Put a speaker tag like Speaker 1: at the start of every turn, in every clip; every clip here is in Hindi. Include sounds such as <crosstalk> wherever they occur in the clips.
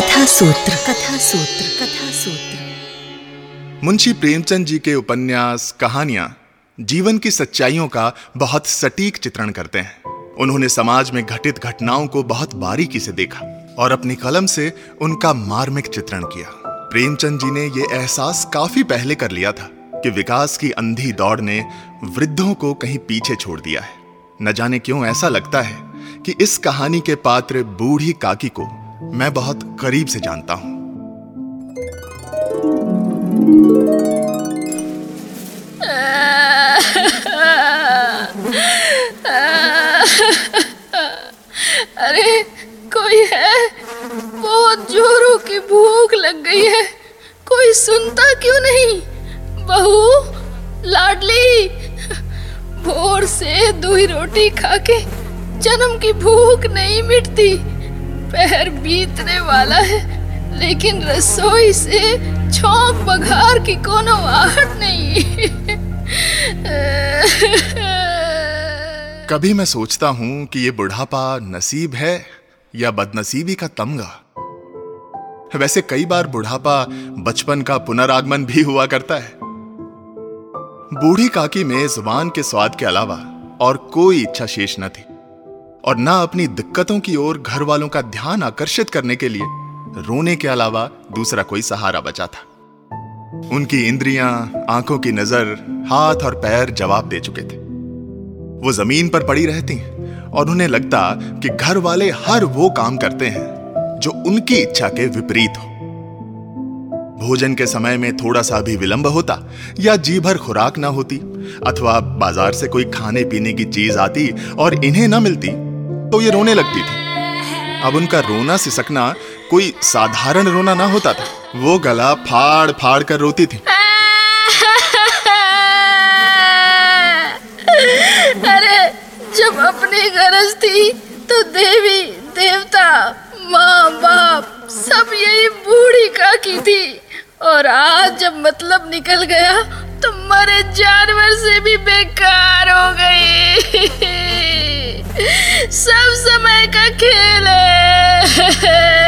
Speaker 1: कथा सूत्र कथा सूत्र कथा सूत्र
Speaker 2: मुंशी प्रेमचंद जी के उपन्यास कहानियाँ जीवन की सच्चाइयों का बहुत सटीक चित्रण करते हैं। उन्होंने समाज में घटित घटनाओं को बहुत बारीकी से देखा और अपनी कलम से उनका मार्मिक चित्रण किया। प्रेमचंद जी ने यह एहसास काफ़ी पहले कर लिया था कि विकास की अंधी दौड़ ने वृद्धों को कहीं पीछे छोड़ दिया है। न जाने क्यों ऐसा लगता है कि इस कहानी के पात्र बूढ़ी काकी को मैं बहुत करीब से जानता हूँ।
Speaker 3: अरे, कोई है? बहुत जोरों की भूख लग गई है। कोई सुनता क्यों नहीं? बहू, लाडली, भोर से दो ही रोटी खा के जन्म की भूख नहीं मिटती। पैर बीतने वाला है, लेकिन रसोई से छोंक बघार की कोनो आहट नहीं
Speaker 2: कभी मैं सोचता हूँ कि ये बुढ़ापा नसीब है या बदनसीबी का तमगा। वैसे कई बार बुढ़ापा बचपन का पुनरागमन भी हुआ करता है। बूढ़ी काकी में ज़ुबान के स्वाद के अलावा और कोई इच्छा शेष न थी। और ना अपनी दिक्कतों की ओर घर वालों का ध्यान आकर्षित करने के लिए रोने के अलावा दूसरा कोई सहारा बचा था। उनकी इंद्रियाँ, आँखों की नज़र, हाथ और पैर जवाब दे चुके थे। वो ज़मीन पर पड़ी रहती और उन्हें लगता कि घर वाले हर वो काम करते हैं जो उनकी इच्छा के विपरीत हो। भोजन के समय में थोड़ा सा भी विलंब होता या जी भर खुराक ना होती अथवा बाज़ार से कोई खाने पीने की चीज़ आती और इन्हें ना मिलती तो ये रोने लगती थी। अब उनका रोना सिसकना कोई साधारण रोना ना होता था। वो गला फाड़ फाड़ कर रोती थी।
Speaker 3: अरे, जब अपनी गरज थी तो देवी, देवता माँ बाप सब यही बूढ़ी का की थी। और आज जब मतलब निकल गया तो मरे जानवर से भी बेकार हो गई। सब समय का खेल है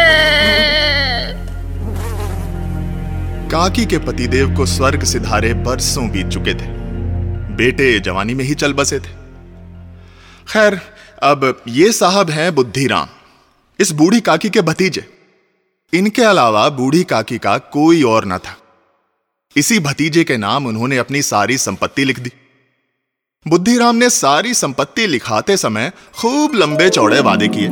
Speaker 2: काकी के पतिदेव को स्वर्ग सिधारे बरसों बीत चुके थे। बेटे जवानी में ही चल बसे थे। खैर, अब ये साहब हैं बुद्धिराम, इस बूढ़ी काकी के भतीजे। इनके अलावा बूढ़ी काकी का कोई और न था। इसी भतीजे के नाम उन्होंने अपनी सारी संपत्ति लिख दी। बुद्धिराम ने सारी संपत्ति लिखाते समय खूब लंबे चौड़े वादे किए।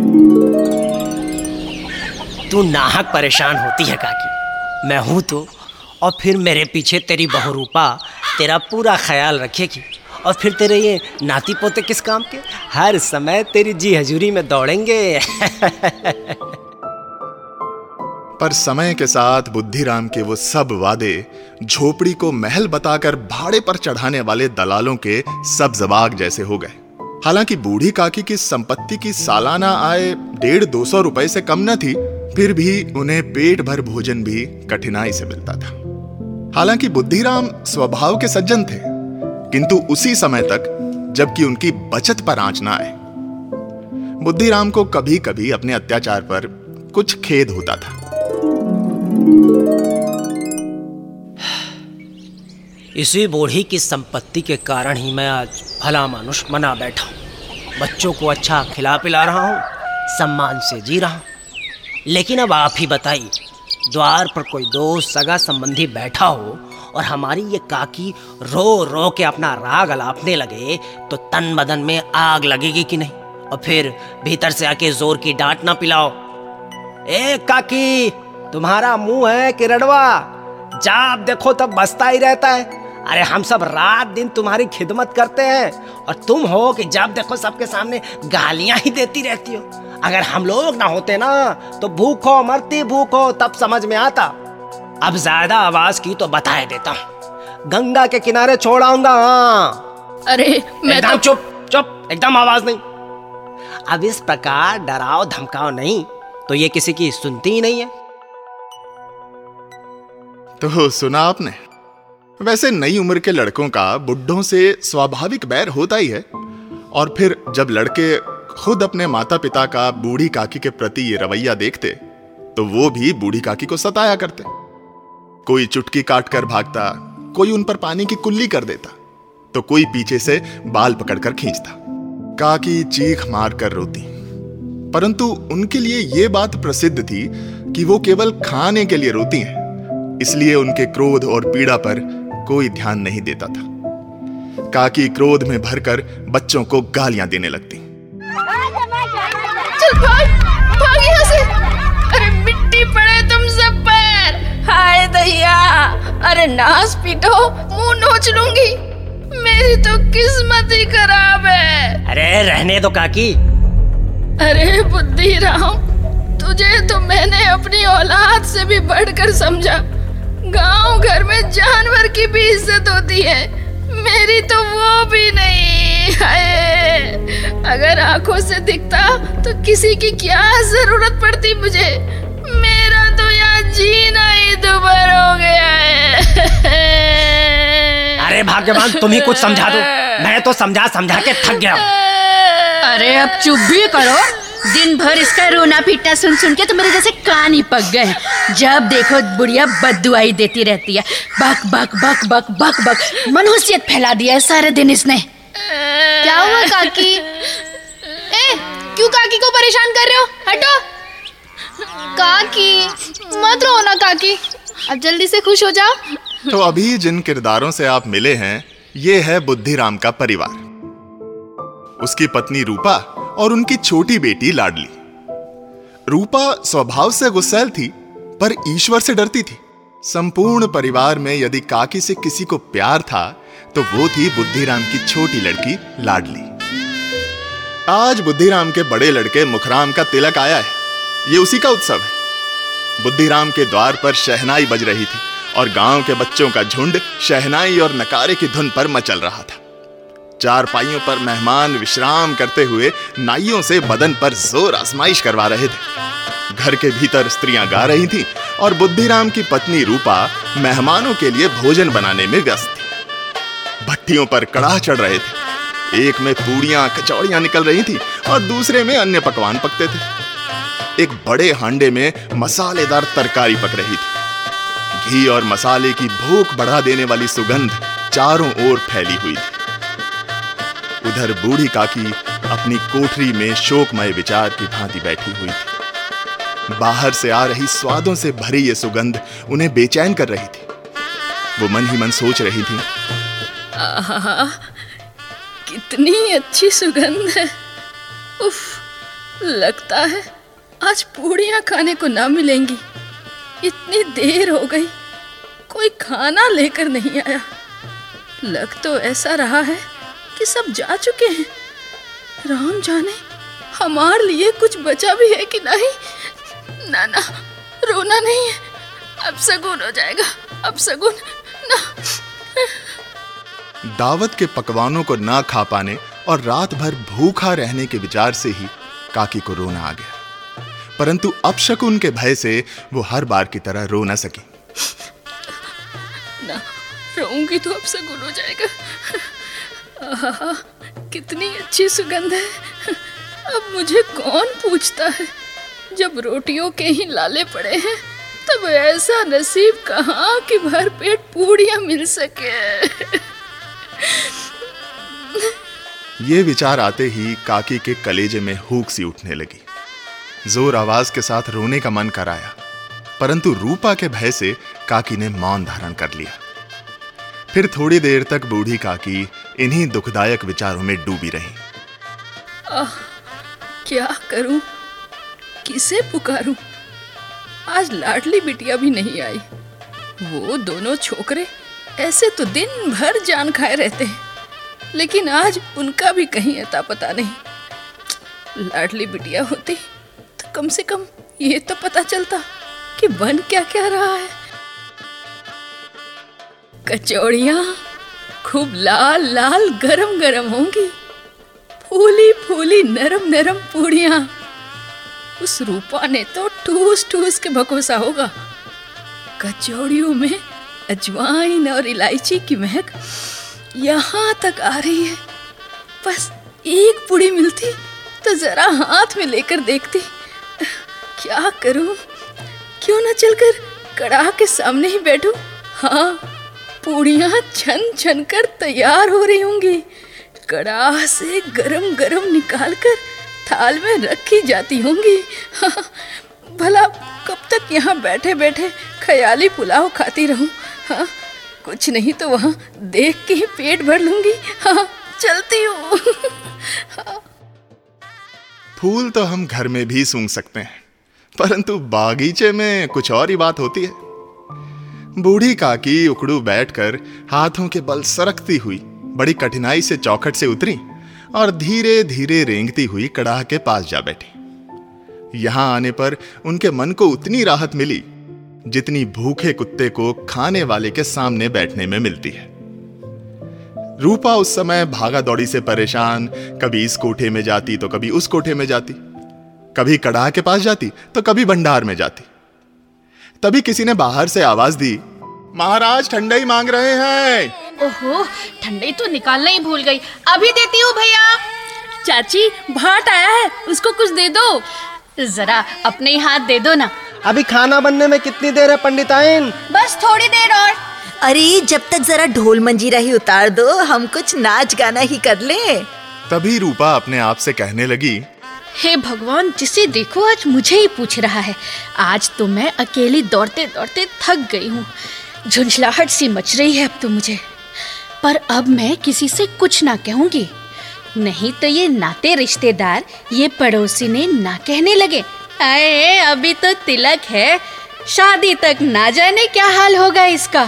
Speaker 4: तू नाहक परेशान होती है, काकी। मैं हूँ तो और फिर मेरे पीछे तेरी बहुरूपा तेरा पूरा ख्याल रखेगी। और फिर तेरे ये नाती पोते किस काम के? हर समय तेरी जी हजूरी में दौड़ेंगे। <laughs>
Speaker 2: पर समय के साथ बुद्धिराम के वो सब वादे झोपड़ी को महल बताकर भाड़े पर चढ़ाने वाले दलालों के सब जवाग जैसे हो गए। हालाँकि बूढ़ी काकी की संपत्ति की सालाना आय डेढ़ दो सौ रुपए से कम न थी, फिर भी उन्हें पेट भर भोजन भी कठिनाई से मिलता था। हालाँकि बुद्धिराम स्वभाव के सज्जन थे, किंतु उसी समय तक जबकि उनकी बचत पर आँच ना आए। बुद्धिराम को कभी कभी अपने अत्याचार पर कुछ खेद होता था।
Speaker 4: इसी बूढ़ी की संपत्ति के कारण ही मैं आज भला मानुष मना बैठा हूँ। बच्चों को अच्छा खिला पिला रहा हूँ, सम्मान से जी रहा हूँ। लेकिन अब आप ही बताइए, द्वार पर कोई दोस्त सगा संबंधी बैठा हो और हमारी ये काकी रो रो के अपना राग अलापने लगे तो तन बदन में आग लगेगी कि नहीं? और फिर भीतर से आके ज़ोर की डांट ना पिलाओ। ए, काकी! तुम्हारा मुँह है कि रड़वा? जब देखो तब बसता ही रहता है। अरे हम सब रात दिन तुम्हारी खिदमत करते हैं और तुम हो कि जब देखो सबके सामने गालियाँ ही देती रहती हो। अगर हम लोग ना होते ना तो भूखो मरती भूखो तब समझ में आता। अब ज़्यादा आवाज़ की तो बताए देता हूँ। गंगा के किनारे छोड़ाऊँगा हाँ।
Speaker 3: अरे मैं
Speaker 4: एकदम
Speaker 3: तो
Speaker 4: चुप चुप एकदम आवाज़ नहीं। अब इस प्रकार डराओ धमकाओ नहीं तो ये किसी की सुनती ही नहीं है।
Speaker 2: तो सुना आपने। वैसे नई उम्र के लड़कों का बुढ़ों से स्वाभाविक बैर होता ही है। और फिर जब लड़के खुद अपने माता पिता का बूढ़ी काकी के प्रति ये रवैया देखते तो वो भी बूढ़ी काकी को सताया करते। कोई चुटकी काट कर भागता, कोई उन पर पानी की कुल्ली कर देता तो कोई पीछे से बाल पकड़कर खींचता। काकी चीख मार कर रोती। परंतु उनके लिए यह बात प्रसिद्ध थी कि वो केवल खाने के लिए रोती हैं। इसलिए उनके क्रोध और पीड़ा पर कोई ध्यान नहीं देता था। काकी क्रोध में भरकर बच्चों को गालियाँ देने लगती।
Speaker 3: चल भाग भाग यहाँ से। अरे मिट्टी पड़े तुम सब पर। हाय दैया अरे नाच पीटो मुँह नोच लूँगी। मेरी तो किस्मत ही खराब है।
Speaker 4: अरे रहने दो काकी।
Speaker 3: अरे बुद्धि राम तुझे तो मैंने अपनी औलाद से भी बढ़कर समझा। गाँव घर में जानवर की भी इज़्ज़त होती है। मेरी तो वो भी नहीं है। अगर आँखों से दिखता तो किसी की क्या ज़रूरत पड़ती मुझे? मेरा तो यहाँ जीना ही दुबर हो गया है।
Speaker 4: अरे भाग्यवान तुम ही कुछ समझा दो। मैं तो समझा समझा के थक गया
Speaker 1: अरे अब चुप भी करो। दिन भर इसका रोना पीटना सुन सुन के तो मेरे जैसे कान ही पक गए जब देखो बुढ़िया बदुआई देती रहती है। बक बक बक बक बक बक। मनहूसियत फैला दिया है सारे दिन इसने।
Speaker 3: क्या हुआ काकी? ए क्यों काकी को परेशान कर रहे हो? हटो। काकी मत रो ना काकी। अब जल्दी से खुश हो जाओ।
Speaker 2: तो अभी जिन किरदारों से आप मिले हैं ये है बुद्धिराम का परिवार। उसकी पत्नी रूपा और उनकी छोटी बेटी लाडली। रूपा स्वभाव से गुस्सैल थी, पर ईश्वर से डरती थी। संपूर्ण परिवार में यदि काकी से किसी को प्यार था तो वो थी बुद्धिराम की छोटी लड़की लाडली। आज बुद्धिराम के बड़े लड़के मुखराम का तिलक आया है। ये उसी का उत्सव है। बुद्धिराम के द्वार पर शहनाई बज रही थी और गाँव के बच्चों का झुंड शहनाई और नकारे की धुन पर मचल रहा था। चार पाइयों पर मेहमान विश्राम करते हुए नाइयों से बदन पर ज़ोर आजमाइश करवा रहे थे। घर के भीतर स्त्रियाँ गा रही थीं और बुद्धिराम की पत्नी रूपा मेहमानों के लिए भोजन बनाने में व्यस्त थी। भट्टियों पर कड़ाह चढ़ रहे थे। एक में पूड़ियाँ, कचौड़ियाँ निकल रही थी और दूसरे में अन्य पकवान पकते थे। एक बड़े हांडे में मसालेदार तरकारी पक रही थी। घी और मसाले की भूख बढ़ा देने वाली सुगंध चारों ओर फैली हुई थी। उधर बूढ़ी काकी अपनी कोठरी में शोकमय विचार की भांति बैठी हुई थी। बाहर से आ रही स्वादों से भरी ये सुगंध उन्हें बेचैन कर रही थी। वो मन ही मन सोच रही थी।
Speaker 3: कितनी अच्छी सुगंध है। उफ, लगता है आज पूड़ियाँ खाने को ना मिलेंगी। इतनी देर हो गई, कोई खाना लेकर नहीं आया। लग तो ऐसा रहा है कि सब जा चुके हैं। राम जाने हमारे लिए कुछ बचा भी है कि नहीं? ना ना रोना नहीं है। अब सगुन हो जाएगा अब सगुन ना।
Speaker 2: दावत के पकवानों को ना खा पाने और रात भर भूखा रहने के विचार से ही काकी को रोना आ गया। परंतु अब अपशकुन के भय से वो हर बार की तरह रो ना सकी।
Speaker 3: ना रोऊँगी तो अब सगुन हो जाएगा। आहा, <laughs> कितनी अच्छी सुगंध है। <laughs> अब मुझे कौन पूछता है? जब रोटियों के ही लाले पड़े हैं तब ऐसा नसीब कहाँ कि भर पेट पूड़ियाँ मिल सके। <laughs>
Speaker 2: ये विचार आते ही काकी के कलेजे में हुक सी उठने लगी। ज़ोर आवाज़ के साथ रोने का मन कराया परंतु रूपा के भय से काकी ने मौन धारण कर लिया। फिर थोड़ी देर तक बूढ़ी काकी इन्हीं दुखदायक विचारों में डूबी रही।
Speaker 3: आह, क्या करूँ? किसे पुकारूं? आज लाडली बिटिया भी नहीं आई। वो दोनों छोकरे ऐसे तो दिन भर जान खाए रहते हैं। लेकिन आज उनका भी कहीं अता पता नहीं। लाडली बिटिया होती तो कम से कम ये तो पता चलता कि बन क्या क्या रहा है। कचौड़ियाँ खूब लाल लाल गरम गरम होंगी। फूली फूली नरम नरम पूड़ियाँ। उस रूपा ने तो ठूस ठूस के भकोसा होगा। कचौड़ियों में अजवाइन और इलायची की महक यहाँ तक आ रही है। बस एक पूड़ी मिलती तो जरा हाथ में लेकर देखती। क्या करूँ? क्यों ना चलकर कड़ाह के सामने ही बैठूं? हाँ पूड़ियाँ छन छन कर तैयार हो रही होंगी। कड़ाह से गरम गरम निकाल कर थाल में रखी जाती होंगी। हाँ, <laughs> भला कब तक यहाँ बैठे बैठे ख्याली पुलाव खाती रहूँ? हाँ कुछ नहीं तो वहाँ देख के ही पेट भर लूँगी। हाँ चलती हूँ। <laughs> हाँ।
Speaker 2: फूल तो हम घर में भी सूंघ सकते हैं परंतु बागीचे में कुछ और ही बात होती है। बूढ़ी काकी उकड़ू बैठकर हाथों के बल सरकती हुई, बड़ी कठिनाई से चौखट से उतरी और धीरे धीरे रेंगती हुई कड़ाह के पास जा बैठी। यहाँ आने पर उनके मन को उतनी राहत मिली जितनी भूखे कुत्ते को खाने वाले के सामने बैठने में मिलती है। रूपा उस समय भागा दौड़ी से परेशान, कभी इस कोठे में जाती तो कभी उस कोठे में जाती, कभी कड़ाह के पास जाती तो कभी भंडार में जाती। तभी किसी ने बाहर से आवाज़ दी। महाराज ठंडाई मांग रहे हैं।
Speaker 1: ओहो ठंडई तो निकालना ही भूल गई। अभी देती हूँ भैया।
Speaker 3: चाची भाट आया है उसको कुछ दे दो।
Speaker 1: जरा अपने ही हाथ दे दो ना।
Speaker 5: अभी खाना बनने में कितनी देर है पंडिताइन
Speaker 1: बस थोड़ी देर और।
Speaker 6: अरे जब तक जरा ढोल मंजीरा ही उतार दो हम कुछ नाच गाना ही कर ले।
Speaker 2: तभी रूपा अपने आप से कहने लगी
Speaker 1: हे भगवान, जिसे देखो आज मुझे ही पूछ रहा है। आज तो मैं अकेली दौड़ते दौड़ते थक गई हूँ। झुंझलाहट सी मच रही है अब तो मुझे। पर अब मैं किसी से कुछ ना कहूँगी। नहीं तो ये नाते रिश्तेदार, ये पड़ोसी ने ना कहने लगे। अरे, अभी तो तिलक है। शादी तक ना जाने क्या हाल होगा इसका?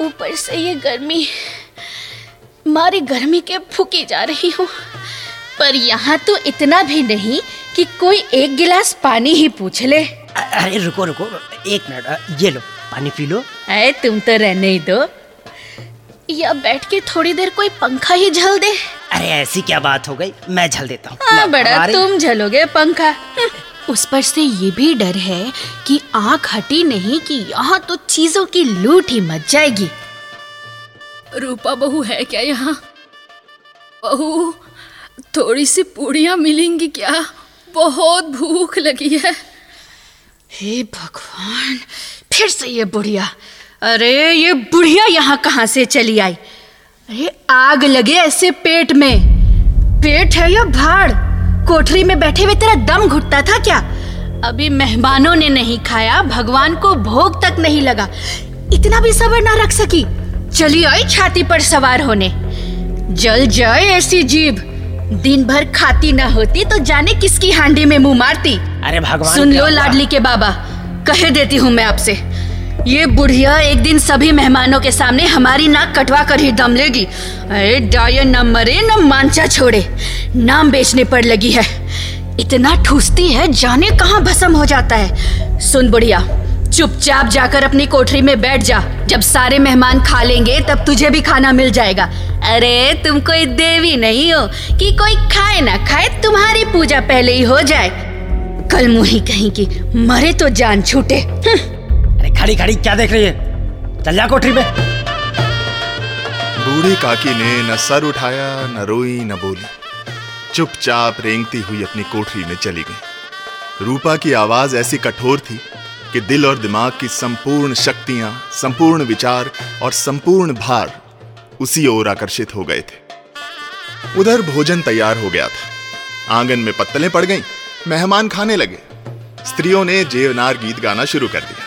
Speaker 1: ऊपर से ये गर्मी, मारी गर्मी के फूकी जा रही हूँ। पर यहाँ तो इतना भी नहीं कि कोई एक गिलास पानी ही पूछ ले।
Speaker 4: अरे रुको रुको एक मिनट ये लो पानी पी लो।
Speaker 1: अरे तुम तो रहने ही दो। या बैठ के थोड़ी देर कोई पंखा ही झल दे।
Speaker 4: अरे ऐसी क्या बात हो गई? मैं झल देता हूँ।
Speaker 1: हाँ बड़ा तुम झलोगे पंखा। उस पर से ये भी डर है कि आँख हटी नहीं कि यहाँ तो चीज़ों की लूट ही मच जाएगी।
Speaker 3: रूपा बहू है क्या यहाँ? बहू थोड़ी सी पूड़ियाँ मिलेंगी क्या? बहुत भूख लगी है।
Speaker 1: हे भगवान, फिर से ये बुढ़िया। अरे, ये बुढ़िया यहाँ कहाँ से चली आई? अरे, आग लगे ऐसे पेट में। पेट है या भाड़? कोठरी में बैठे हुए तेरा दम घुटता था क्या? अभी मेहमानों ने नहीं खाया, भगवान को भोग तक नहीं लगा। इतना भी सबर ना रख सकी। चली आई छाती पर सवार होने। जल जाए ऐसी जीभ। दिन भर खाती ना होती तो जाने किसकी हांडी में मुँह मारती?
Speaker 4: अरे भगवान
Speaker 1: सुन लो लाडली के बाबा कह देती हूँ मैं आपसे ये बुढ़िया एक दिन सभी मेहमानों के सामने हमारी नाक कटवा कर ही दम लेगी। अरे डायर न मरे न मांचा छोड़े नाम बेचने पर लगी है। इतना ठूसती है जाने कहाँ भसम हो जाता है। सुन बुढ़िया चुपचाप जाकर अपनी कोठरी में बैठ जा। जब सारे मेहमान खा लेंगे तब तुझे भी खाना मिल जाएगा। अरे तुम कोई देवी नहीं हो कि कोई खाए ना खाए तुम्हारी पूजा पहले ही हो जाए। कल मुही कहीं की मरे तो जान छूटे। हम्म।
Speaker 4: अरे खड़ी खड़ी क्या देख रही है? चल जा कोठरी में।
Speaker 2: बूढ़ी काकी ने न सर उठाया न रोई न बोली। चुपचाप रेंगती हुई अपनी कोठरी में चली गई। रूपा की आवाज़ ऐसी कठोर थी कि दिल और दिमाग की संपूर्ण शक्तियाँ, संपूर्ण विचार और संपूर्ण भार उसी ओर आकर्षित हो गए थे। उधर भोजन तैयार हो गया था। आँगन में पत्तलें पड़ गईं, मेहमान खाने लगे। स्त्रियों ने जेवनार गीत गाना शुरू कर दिया।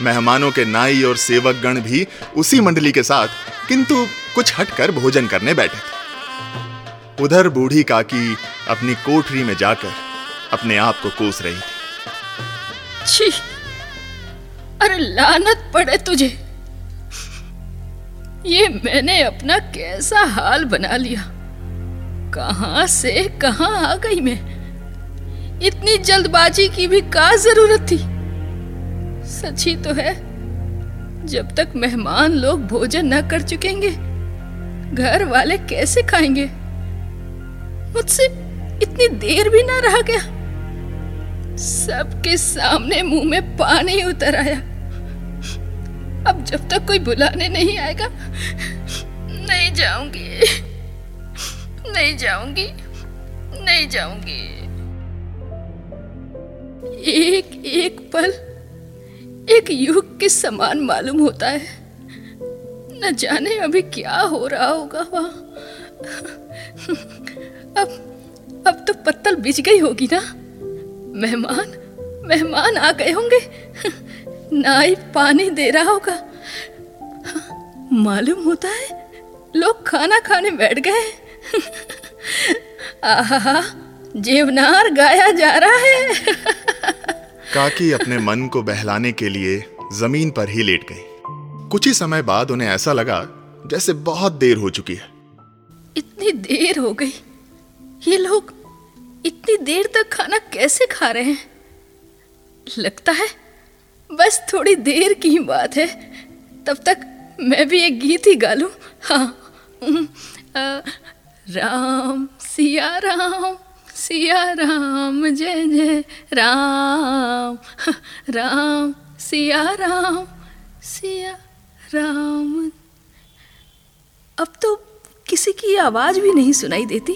Speaker 2: मेहमानों के नाई और सेवक गण भी उसी मंडली के साथ, किंतु कुछ हटकर भोजन करने बैठे थे। उधर बूढ़ी काकी अपनी कोठरी में जाकर अपने आप को कोस रही थी।
Speaker 3: अरे लानत पड़े तुझे। ये मैंने अपना कैसा हाल बना लिया? कहाँ से कहाँ आ गई मैं? इतनी जल्दबाजी की भी का ज़रूरत थी? सच ही तो है, जब तक मेहमान लोग भोजन न कर चुकेंगे, घर वाले कैसे खाएँगे? मुझसे इतनी देर भी ना रहा गया। सबके सामने मुँह में पानी उतर आया। अब जब तक कोई बुलाने नहीं आएगा, नहीं जाऊँगी। नहीं जाऊँगी। नहीं जाऊँगी। एक एक पल, एक युग के समान मालूम होता है। न जाने अभी क्या हो रहा होगा वहाँ। अब अब तो पत्तल बिछ गई होगी ना। मेहमान मेहमान आ गए होंगे। नाई पानी दे रहा होगा। मालूम होता है लोग खाना खाने बैठ गए। आहा जीवनार गाया जा रहा है।
Speaker 2: काकी अपने मन को बहलाने के लिए ज़मीन पर ही लेट गई। कुछ ही समय बाद उन्हें ऐसा लगा जैसे बहुत देर हो चुकी है।
Speaker 3: इतनी देर हो गई। ये लोग इतनी देर तक खाना कैसे खा रहे हैं? लगता है बस थोड़ी देर की ही बात है। तब तक मैं भी एक गीत ही गा लूँ। हाँ आ, राम सिया राम सिया राम जय जय राम। राम सिया राम सिया राम। अब तो किसी की आवाज़ भी नहीं सुनाई देती।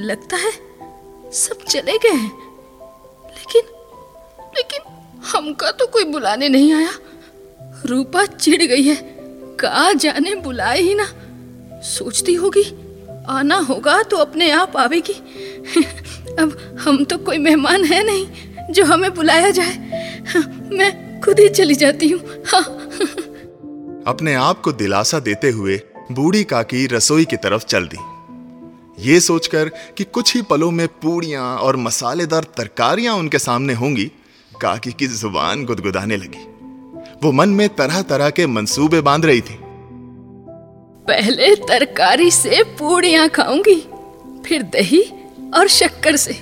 Speaker 3: लगता है सब चले गए हैं। लेकिन लेकिन हमका तो कोई बुलाने नहीं आया। रूपा चिढ़ गई है। कहा जाने बुलाए ही ना। सोचती होगी, आना होगा तो अपने आप आवेगी। अब हम तो कोई मेहमान है नहीं जो हमें बुलाया जाए। मैं खुद ही चली जाती हूँ। हाँ।
Speaker 2: अपने आप को दिलासा देते हुए बूढ़ी काकी रसोई की तरफ़ चल दी। ये सोचकर कि कुछ ही पलों में पूड़ियाँ और मसालेदार तरकारियाँ उनके सामने होंगी काकी की ज़ुबान गुदगुदाने लगी। वो मन में तरह तरह के मंसूबे बाँध रही थी।
Speaker 3: पहले तरकारी से पूड़ियाँ खाऊँगी, फिर दही और शक्कर से।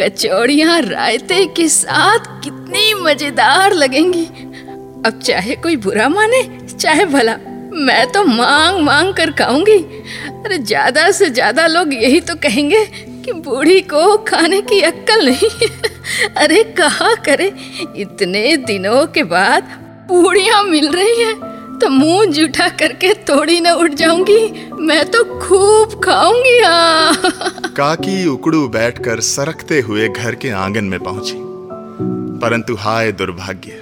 Speaker 3: कचौड़ियाँ रायते के साथ कितनी मज़ेदार लगेंगी। अब चाहे कोई बुरा माने, चाहे भला, मैं तो मांग मांग कर खाऊँगी। अरे ज़्यादा से ज़्यादा लोग यही तो कहेंगे कि बूढ़ी को खाने की अक्कल नहीं अरे कहा करे? इतने दिनों के बाद पूड़ियाँ मिल रही हैं। तो मुँह जूठा करके थोड़ी ना उठ जाऊँगी। मैं तो खूब खाऊँगी हाँ।
Speaker 2: काकी उकड़ू बैठकर सरकते हुए घर के आँगन में पहुँची। परंतु हाय दुर्भाग्य,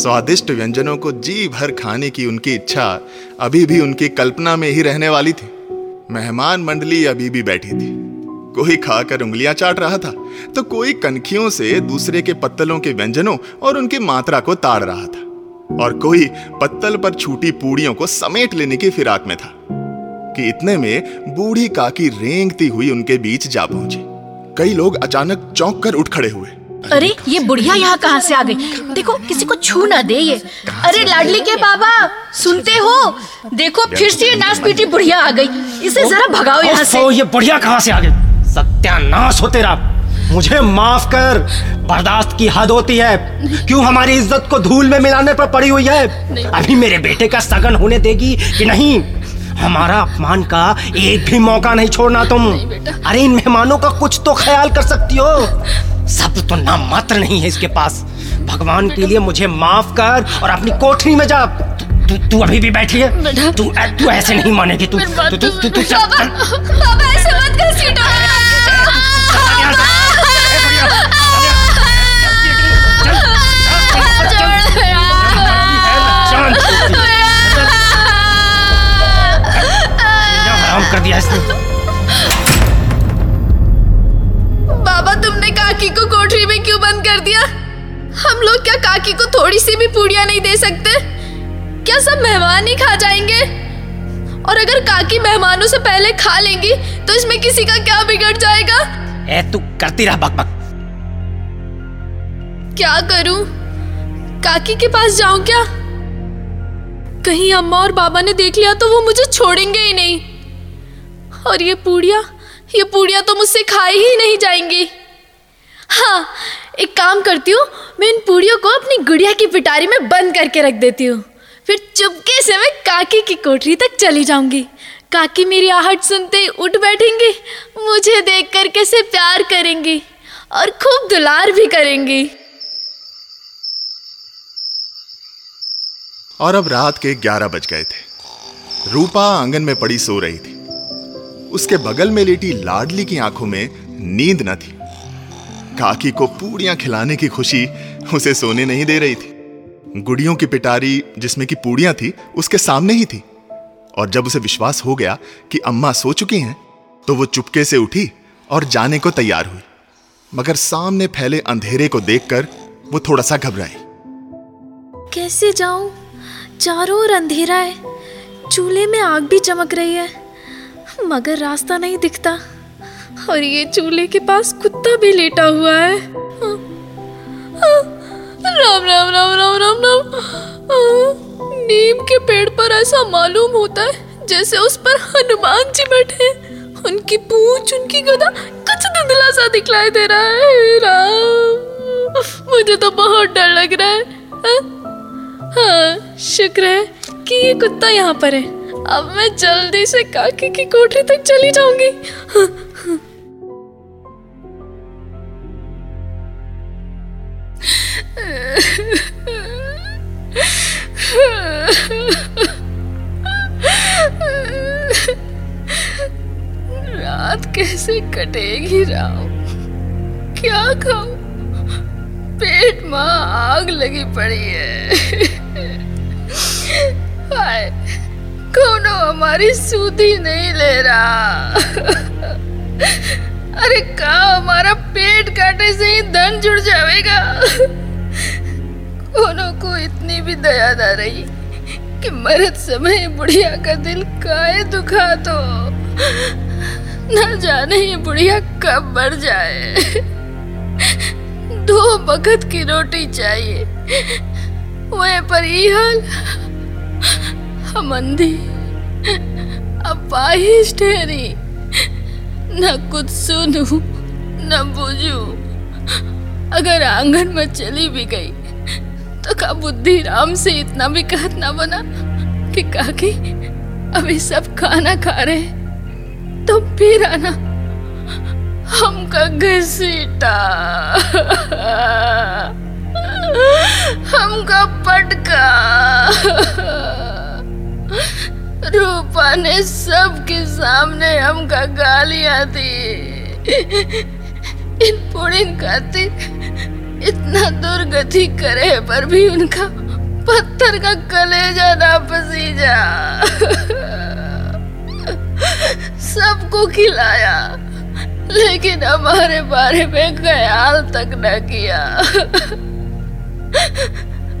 Speaker 2: स्वादिष्ट व्यंजनों को जी भर खाने की उनकी इच्छा अभी भी उनकी कल्पना में ही रहने वाली थी। मेहमान मंडली अभी भी बैठी थी। कोई खाकर उंगलियाँ चाट रहा था। तो कोई कनखियों से दूसरे के पत्तलों के व्यंजनों और उनकी मात्रा को ताड़ रहा था। और कोई पत्तल पर छूटी पूड़ियों को समेट लेने की फिराक में था कि इतने में बूढ़ी काकी रेंगती हुई उनके बीच जा पहुँची। कई लोग अचानक चौंक कर उठ खड़े हुए।
Speaker 1: अरे ये बुढ़िया यहाँ कहाँ से आ गई? देखो किसी को छू ना दे ये। अरे लाडली के बाबा सुनते हो? देखो फिर से ये नाच पीटी बुढ़िया आ गई। इसे जरा भगाओ यहाँ से।
Speaker 4: ये बढ़िया कहाँ से आ गई? सत्यानाश हो तेरा। मुझे माफ़ कर। बर्दाश्त की हद होती है। क्यों हमारी इज़्ज़त को धूल में मिलाने पर पड़ी हुई है? अभी मेरे बेटे का सगन होने देगी कि नहीं? हमारा अपमान का एक भी मौका नहीं छोड़ना तुम। नहीं अरे इन मेहमानों का कुछ तो ख्याल कर सकती हो। सब तो नाम मात्र नहीं है इसके पास। भगवान के लिए मुझे माफ़ कर और अपनी कोठरी में जा। तू तू अभी भी बैठी है? तू तू ऐसे नहीं मानेगी तू। तू तू तू तू
Speaker 3: बाबा ऐसे मत घसीटो
Speaker 4: हराम कर दिया इसने।
Speaker 3: बाबा तुमने काकी को कोठरी में क्यों बंद कर दिया? हम लोग क्या काकी को थोड़ी सी भी पूड़िया नहीं दे सकते? क्या सब मेहमान ही खा जाएँगे? और अगर काकी मेहमानों से पहले खा लेंगी तो इसमें किसी का क्या बिगड़ जाएगा?
Speaker 4: ए तू करती रह बक बक
Speaker 3: क्या करूँ? काकी के पास जाऊँ क्या? कहीं अम्मा और बाबा ने देख लिया तो वो मुझे छोड़ेंगे ही नहीं। और ये पूड़िया ये पूड़िया तो मुझसे खाई ही नहीं जाएँगी। हाँ एक काम करती हूँ मैं इन पूड़ियों को अपनी गुड़िया की पिटारी में बंद करके रख देती हूँ। फिर चुपके से मैं काकी की कोठरी तक चली जाऊँगी। काकी मेरी आहट सुनते ही उठ बैठेंगी, मुझे देख कर कैसे प्यार करेंगी और खूब दुलार भी करेंगी।
Speaker 2: और अब रात के ग्यारह बज गए थे। रूपा आँगन में पड़ी सो रही थी। उसके बगल में लेटी लाडली की आँखों में नींद न थी। काकी को पूड़ियाँ खिलाने की खुशी उसे सोने नहीं दे रही थी। गुड़ियों की पिटारी जिसमें की पूड़ियाँ थी, उसके सामने ही थी। और जब उसे विश्वास हो गया कि अम्मा सो चुकी हैं तो वो चुपके से उठी और जाने को तैयार हुई। मगर सामने फैले अंधेरे को देखकर वो थोड़ा सा घबराई।
Speaker 3: कैसे जाऊँ? चारों ओर अंधेरा है। चूल्हे में आग भी चमक रही है। मगर रास्ता नहीं दिखता। और ये चूल्हे के पास कुत्ता भी लेटा हुआ है। राम राम राम राम राम राम। नीम के पेड़ पर ऐसा मालूम होता है जैसे उस पर हनुमान जी बैठे उनकी पूंछ उनकी गदा कुछ धुंधला सा दिखलाई दे रहा है। राम मुझे तो बहुत डर लग रहा है। हाँ, हाँ शुक्र है कि ये कुत्ता यहाँ पर है। अब मैं जल्दी से काकी की कोठरी तक चली जाऊँगी। रात कैसे कटेगी राम क्या खाऊं पेट में आग लगी पड़ी है। हाय, कोनो हमारी सूदी नहीं ले रहा। अरे का हमारा पेट काटे से ही धन जुड़ जाएगा? कोनो को इतनी भी दया ना रही कि मरद समय बुढ़िया का दिल काहे दुखा तो न जाने ये बुढ़िया कब मर जाए। दो वक्त की रोटी चाहिए। वह पर हाल हम अंधी अपाहिज ठहरी न कुछ सुनू, न बुझू। अगर आँगन में चली भी गई का बुद्धि राम से इतना भी कहत ना बना कि काकी, अभी सब खाना खा रहे तो फिर आना हमका घसीटा। हमका पटका। रूपा ने सबके सामने हमका गालियाँ दी। इन पुड़िन खातिर इतना दुर्गति करे पर भी उनका पत्थर का कलेजा ना पसीजा। सबको खिलाया, लेकिन हमारे बारे में ख्याल तक न किया।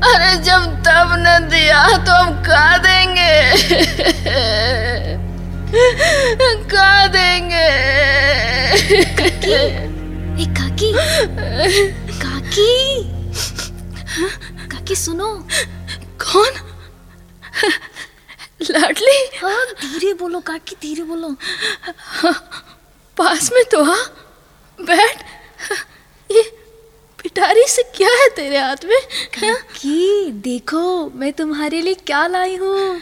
Speaker 3: अरे जब तब न दिया तो हम का देंगे। का देंगे।
Speaker 7: ए काकी। काकी। काकी सुनो।
Speaker 3: कौन? लाडली।
Speaker 7: हाँ धीरे बोलो काकी धीरे बोलो।
Speaker 3: पास में तो आ बैठ। ये पिटारी से क्या है तेरे हाथ में? हाँ?
Speaker 7: काकी देखो मैं तुम्हारे लिए क्या लाई हूँ।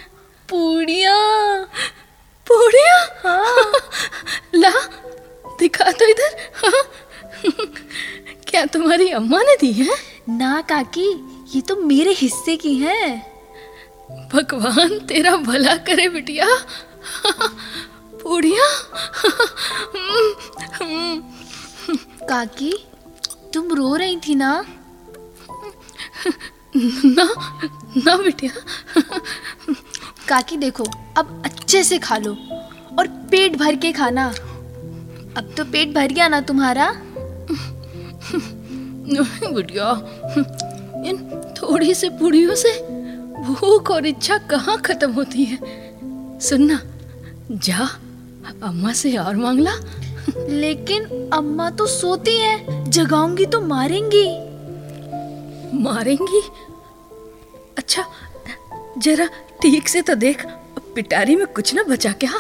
Speaker 3: अम्मा ने दी है?
Speaker 7: ना काकी ये तो मेरे हिस्से की है।
Speaker 3: भगवान तेरा भला करे बिटिया। पूड़िया
Speaker 7: काकी तुम रो रही थी ना?
Speaker 3: ना ना बिटिया।
Speaker 7: काकी देखो अब अच्छे से खा लो और पेट भर के खाना। अब तो पेट भर गया ना तुम्हारा? <laughs>
Speaker 3: बिटिया इन थोड़ी से पूड़ियों से भूख और इच्छा कहाँ खत्म होती है? सुनना जा अम्मा से और मांगला
Speaker 7: लेकिन अम्मा तो सोती है जगाऊँगी तो मारेंगी।
Speaker 3: मारेंगी? अच्छा जरा ठीक से तो देख पिटारी में कुछ ना बचा क्या?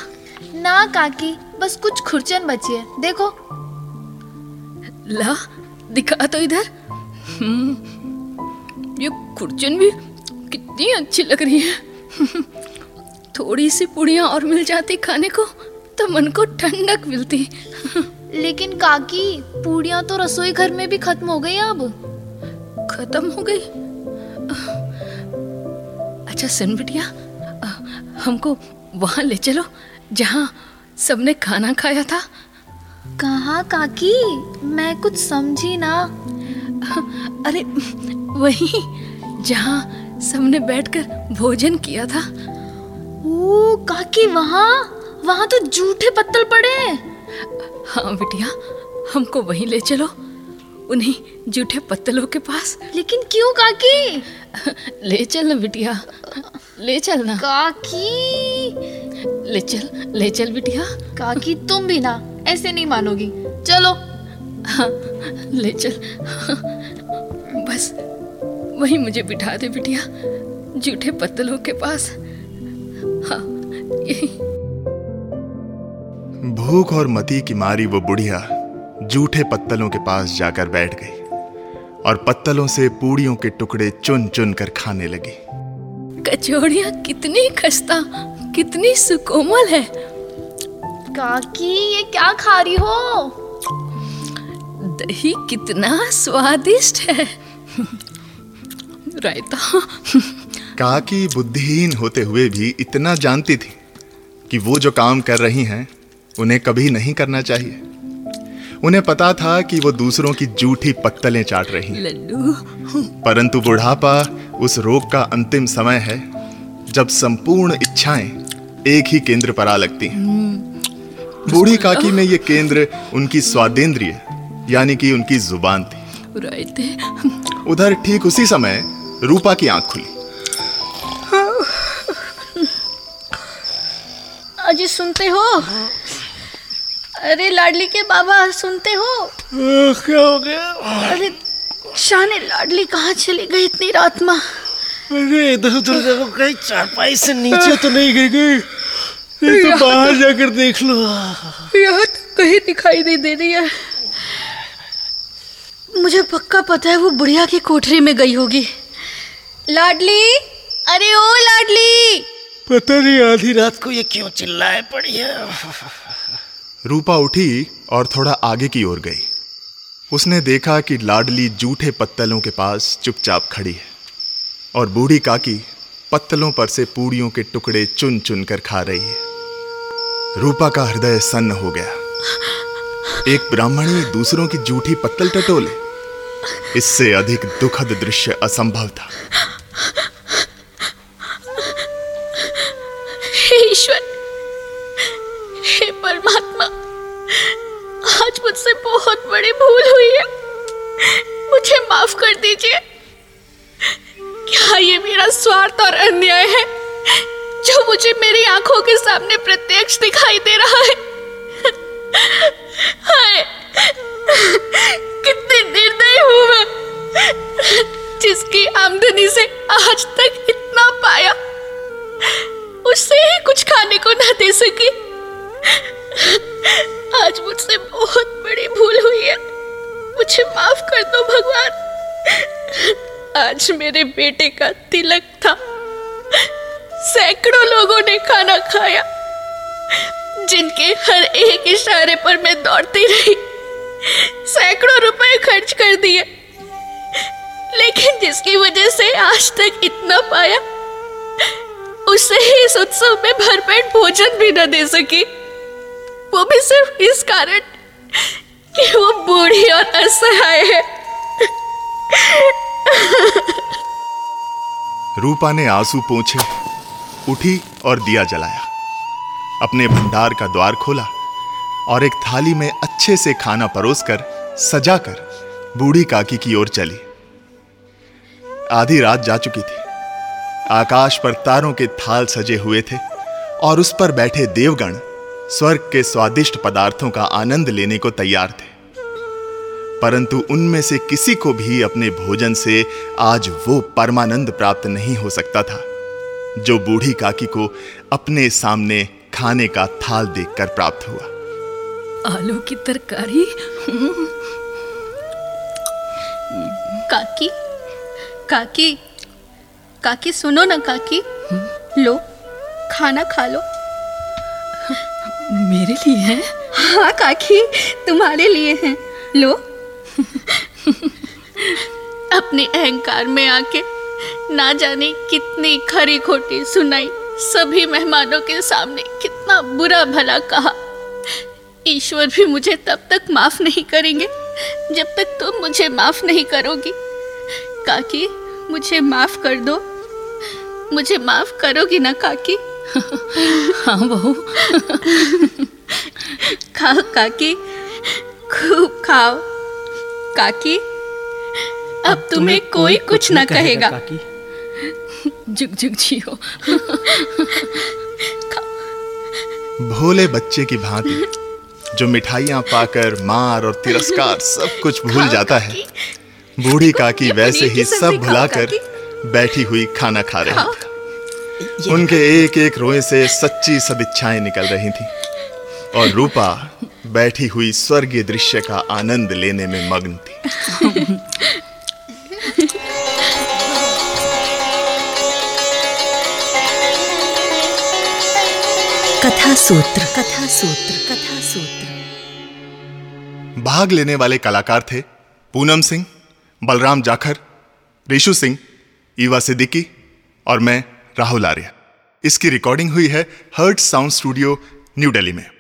Speaker 7: ना काकी बस कुछ खुरचन बची है देखो।
Speaker 3: ला दिखा तो इधर। हम्म, ये खुरचन भी कितनी अच्छी लग रही है। थोड़ी सी पुड़िया और मिल जाती खाने को तो मन को ठंडक मिलती।
Speaker 7: लेकिन काकी पूड़ियाँ तो रसोई घर में भी खत्म हो गई अब।
Speaker 3: खत्म हो गई? अच्छा सुन बिटिया हमको वहाँ ले चलो जहाँ सबने खाना खाया था।
Speaker 7: कहाँ काकी? मैं कुछ समझी ना।
Speaker 3: अरे वही जहाँ सबने बैठकर भोजन किया था।
Speaker 7: ओ काकी वहाँ? वहाँ तो जूठे पत्तल पड़े हाँ।
Speaker 3: बिटिया हमको वहीं ले चलो उन्हीं जूठे पत्तलों के पास।
Speaker 7: लेकिन क्यों काकी?
Speaker 3: ले चल ना बिटिया ले चल ना
Speaker 7: काकी?
Speaker 3: ले चल ले चल बिटिया।
Speaker 7: काकी तुम भी ना ऐसे नहीं मानोगी। चलो।
Speaker 3: हाँ ले चल। बस वहीं मुझे बिठा दे बिटिया जूठे पत्तलों के पास। हाँ यही।
Speaker 2: भूख और मती की मारी वो बुढ़िया जूठे पत्तलों के पास जाकर बैठ गई और पत्तलों से पूड़ियों के टुकड़े चुन चुन कर खाने लगी।
Speaker 3: कचौड़िया कितनी खस्ता कितनी सुकोमल है।
Speaker 7: काकी ये क्या खा रही हो?
Speaker 3: दही कितना स्वादिष्ट है। रायता।
Speaker 2: काकी बुद्धिहीन होते हुए भी इतना जानती थी कि वो जो काम कर रही हैं उन्हें कभी नहीं करना चाहिए। उन्हें पता था कि वो दूसरों की जूठी पत्तलें चाट रही हैं। परंतु बुढ़ापा उस रोग का अंतिम समय है जब संपूर्ण इच्छाएँ एक ही केंद्र पर आ लगती हैं। बूढ़ी काकी में ये केंद्र उनकी स्वादेंद्रिय यानी कि उनकी ज़ुबान थी। उधर ठीक उसी समय रूपा की आँख खुली।
Speaker 8: अजी सुनते हो? अरे लाडली के बाबा सुनते हो?
Speaker 4: क्या हो गया?
Speaker 8: अरे शाने लाडली कहाँ चली गई इतनी रात में?
Speaker 4: अरे इधर उधर देखो कहीं चारपाई से नीचे तो नहीं गिर गई। ये तो बाहर जाकर देख लो।
Speaker 8: यहाँ तो कहीं दिखाई नहीं दे रही है। मुझे पक्का पता है वो बुढ़िया की कोठरी में गई होगी। लाडली अरे ओ लाडली।
Speaker 4: पता नहीं आधी रात को ये क्यों चिल्लाए पड़ी है?
Speaker 2: रूपा उठी और थोड़ा आगे की ओर गई। उसने देखा कि लाडली जूठे पत्तलों के पास चुपचाप खड़ी है और बूढ़ी काकी पत्तलों पर से पूड़ियों के टुकड़े चुन चुन कर खा रही है। रूपा का हृदय सन्न हो गया। एक ब्राह्मणी दूसरों की जूठी पत्तल टटोले। इससे अधिक दुखद दृश्य असंभव था।
Speaker 8: ईश्वर, हे परमात्मा, आज मुझसे बहुत बड़ी भूल हुई है। मुझे माफ़ कर दीजिए। क्या ये मेरा स्वार्थ और अन्याय है? जो मुझे मेरी आँखों के सामने प्रत्यक्ष दिखाई दे रहा है। हाय, कितनी निर्दयी हूँ मैं, जिसकी आमदनी से आज तक इतना पाया। उससे ही कुछ खाने को ना दे सकी। आज मुझसे बहुत बड़ी भूल हुई है। मुझे माफ़ कर दो भगवान आज मेरे बेटे का तिलक था। सैकड़ों लोगों ने खाना खाया, जिनके हर एक इशारे पर मैं दौड़ती रही। सैकड़ों रुपए खर्च कर दिए, लेकिन जिसकी वजह से आज तक इतना पाया, उसे ही इस उत्सव में भरपेट भोजन भी न दे सकी। वो भी सिर्फ़ इस कारण कि वो बूढ़ी और असहाय है।
Speaker 2: रूपा ने आँसू पोंछे, उठी और दिया जलाया। अपने भंडार का द्वार खोला और एक थाली में अच्छे से खाना परोसकर सजाकर बूढ़ी काकी की ओर चली। आधी रात जा चुकी थी। आकाश पर तारों के थाल सजे हुए थे और उस पर बैठे देवगण स्वर्ग के स्वादिष्ट पदार्थों का आनंद लेने को तैयार थे। परंतु उनमें से किसी को भी अपने भोजन से आज वो परमानंद प्राप्त नहीं हो सकता था जो बूढ़ी काकी को अपने सामने खाने का थाल देखकर प्राप्त हुआ।
Speaker 3: आलू की तरकारी?
Speaker 8: काकी काकी काकी सुनो ना काकी। लो खाना खा लो।
Speaker 3: मेरे लिए है?
Speaker 8: हाँ काकी तुम्हारे लिए है। लो। अपने अहंकार में आके ना जाने कितनी खरी खोटी सुनाई। सभी मेहमानों के सामने कितना बुरा भला कहा। ईश्वर भी मुझे तब तक माफ़ नहीं करेंगे जब तक तुम तो मुझे माफ़ नहीं करोगी। काकी मुझे माफ़ कर दो। मुझे माफ़ करोगी ना काकी?
Speaker 3: हाँ बहू।
Speaker 8: खाओ काकी। खूब खाओ। काकी। अब तुम्हें कोई कुछ ना कहेगा।
Speaker 4: काकी।
Speaker 3: जुग जुग जियो।
Speaker 2: भोले बच्चे की भांति जो मिठाइयाँ पाकर मार और तिरस्कार सब कुछ भूल जाता है। बूढ़ी काकी वैसे ही सब भुलाकर बैठी हुई खाना खा रही थी। उनके एक एक रोए से सच्ची सदिच्छाएँ निकल रही थी। और रूपा बैठी हुई स्वर्गीय दृश्य का आनंद लेने में मग्न थी।
Speaker 6: कथा सूत्र कथा सूत्र कथा सूत्र।
Speaker 2: भाग लेने वाले कलाकार थे पूनम सिंह बलराम जाखर रिशु सिंह ईवा सिद्दीकी और मैं राहुल आर्य। इसकी रिकॉर्डिंग हुई है hurt sound studio new Delhi में।